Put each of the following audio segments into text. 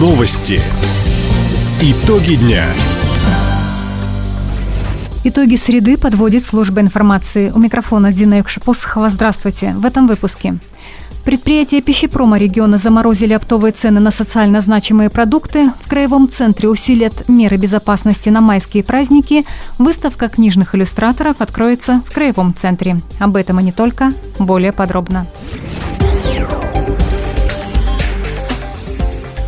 Новости. Итоги дня. Итоги среды подводит служба информации. У микрофона Дина Юкшапосхова. Здравствуйте. В этом выпуске. Предприятия пищепрома региона заморозили оптовые цены на социально значимые продукты. В Краевом центре усилят меры безопасности на майские праздники. Выставка книжных иллюстраторов откроется в Краевом центре. Об этом и не только. Более подробно.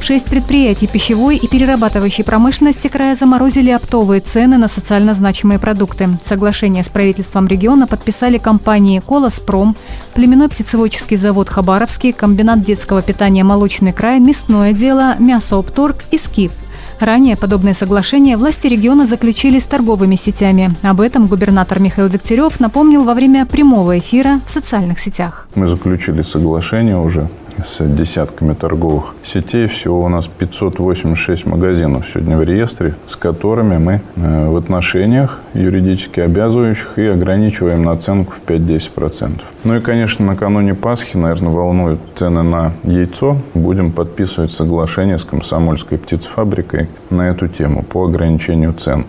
Шесть предприятий пищевой и перерабатывающей промышленности края заморозили оптовые цены на социально значимые продукты. Соглашение с правительством региона подписали компании «Колоспром», племенной птицеводческий завод «Хабаровский», комбинат детского питания «Молочный край», мясное дело, мясоопторг и «Скиф». Ранее подобные соглашения власти региона заключили с торговыми сетями. Об этом губернатор Михаил Дегтярев напомнил во время прямого эфира в социальных сетях. Мы заключили соглашение уже с десятками торговых сетей. Всего у нас 586 магазинов сегодня в реестре, с которыми мы э, в отношениях юридически обязывающих и ограничиваем наценку в 5-10%. Ну и, конечно, накануне Пасхи, наверное, волнуют цены на яйцо. Будем подписывать соглашение с комсомольской птицефабрикой на эту тему по ограничению цен.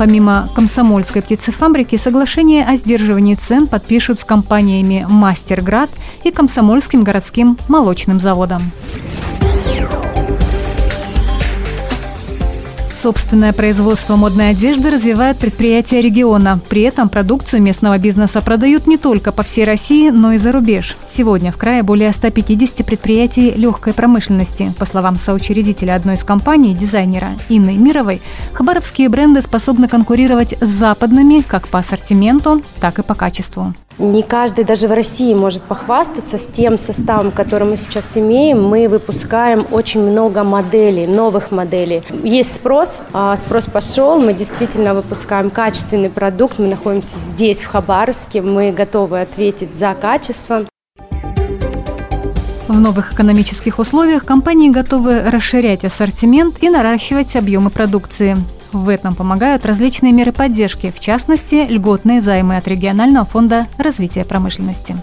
Помимо комсомольской птицефабрики, соглашение о сдерживании цен подпишут с компаниями «Мастерград» и Комсомольским городским молочным заводом. Собственное производство модной одежды развивают предприятия региона. При этом продукцию местного бизнеса продают не только по всей России, но и за рубеж. Сегодня в крае более 150 предприятий легкой промышленности. По словам соучредителя одной из компаний, дизайнера Инны Мировой, хабаровские бренды способны конкурировать с западными как по ассортименту, так и по качеству. Не каждый даже в России может похвастаться с тем составом, который мы сейчас имеем. Мы выпускаем очень много моделей, новых моделей. Есть спрос, а спрос пошел, мы действительно выпускаем качественный продукт, мы находимся здесь, в Хабаровске, мы готовы ответить за качество. В новых экономических условиях компании готовы расширять ассортимент и наращивать объемы продукции. В этом помогают различные меры поддержки, в частности, льготные займы от регионального фонда развития промышленности.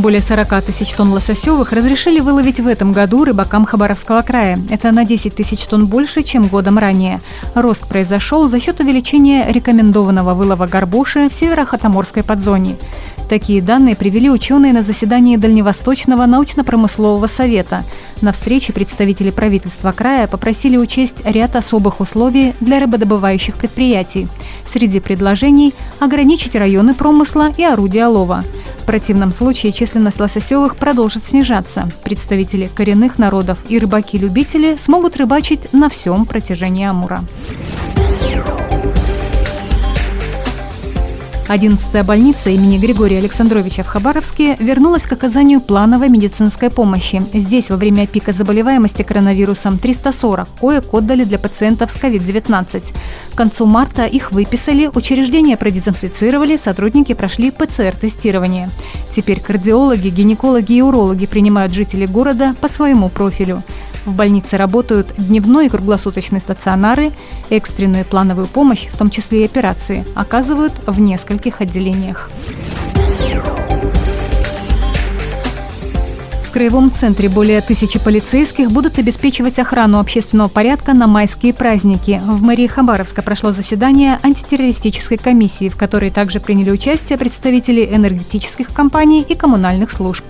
Более 40 тысяч тонн лососевых разрешили выловить в этом году рыбакам Хабаровского края. Это на 10 тысяч тонн больше, чем годом ранее. Рост произошел за счет увеличения рекомендованного вылова горбуши в северо-хатаморской подзоне. Такие данные привели ученые на заседании Дальневосточного научно-промыслового совета. На встрече представители правительства края попросили учесть ряд особых условий для рыбодобывающих предприятий. Среди предложений – ограничить районы промысла и орудия лова. Противном случае численность лососевых продолжит снижаться. Представители коренных народов и рыбаки-любители смогут рыбачить на всем протяжении Амура. 11-я больница имени Григория Александровича в Хабаровске вернулась к оказанию плановой медицинской помощи. Здесь во время пика заболеваемости коронавирусом 340 коек отдали для пациентов с COVID-19. К концу марта их выписали, учреждения продезинфицировали, сотрудники прошли ПЦР-тестирование. Теперь кардиологи, гинекологи и урологи принимают жителей города по своему профилю. В больнице работают дневной и круглосуточные стационары, экстренную плановую помощь, в том числе и операции, оказывают в нескольких отделениях. В Краевом центре более тысячи полицейских будут обеспечивать охрану общественного порядка на майские праздники. В мэрии Хабаровска прошло заседание антитеррористической комиссии, в которой также приняли участие представители энергетических компаний и коммунальных служб.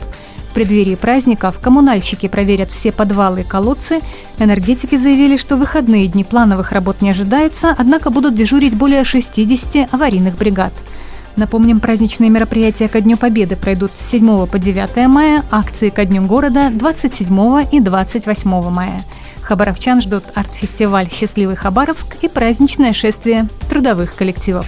В преддверии праздников коммунальщики проверят все подвалы и колодцы. Энергетики заявили, что выходные дни плановых работ не ожидается, однако будут дежурить более 60 аварийных бригад. Напомним, праздничные мероприятия ко Дню Победы пройдут с 7 по 9 мая, акции ко Дню города 27 и 28 мая. Хабаровчан ждут арт-фестиваль «Счастливый Хабаровск» и праздничное шествие трудовых коллективов.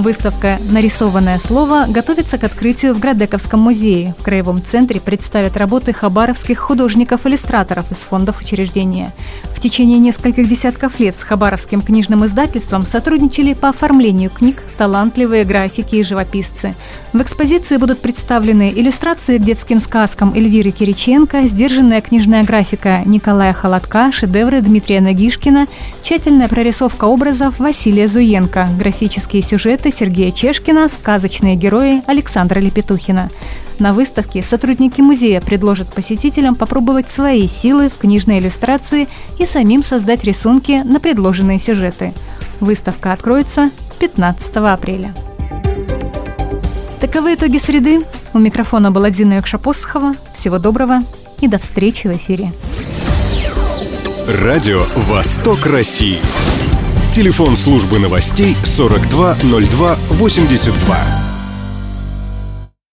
Выставка «Нарисованное слово» готовится к открытию в Градековском музее. В Краевом центре представят работы хабаровских художников-иллюстраторов из фондов учреждения. В течение нескольких десятков лет с Хабаровским книжным издательством сотрудничали по оформлению книг талантливые графики и живописцы. В экспозиции будут представлены иллюстрации к детским сказкам Эльвиры Кириченко, сдержанная книжная графика Николая Холодка, шедевры Дмитрия Нагишкина, тщательная прорисовка образов Василия Зуенко, графические сюжеты Сергея Чешкина, сказочные герои Александра Лепетухина. На выставке сотрудники музея предложат посетителям попробовать свои силы в книжной иллюстрации и самим создать рисунки на предложенные сюжеты. Выставка откроется 15 апреля. Таковы итоги среды. У микрофона была Дина Якшапосхова. Всего доброго и до встречи в эфире. Радио «Восток России». Телефон службы новостей 420282.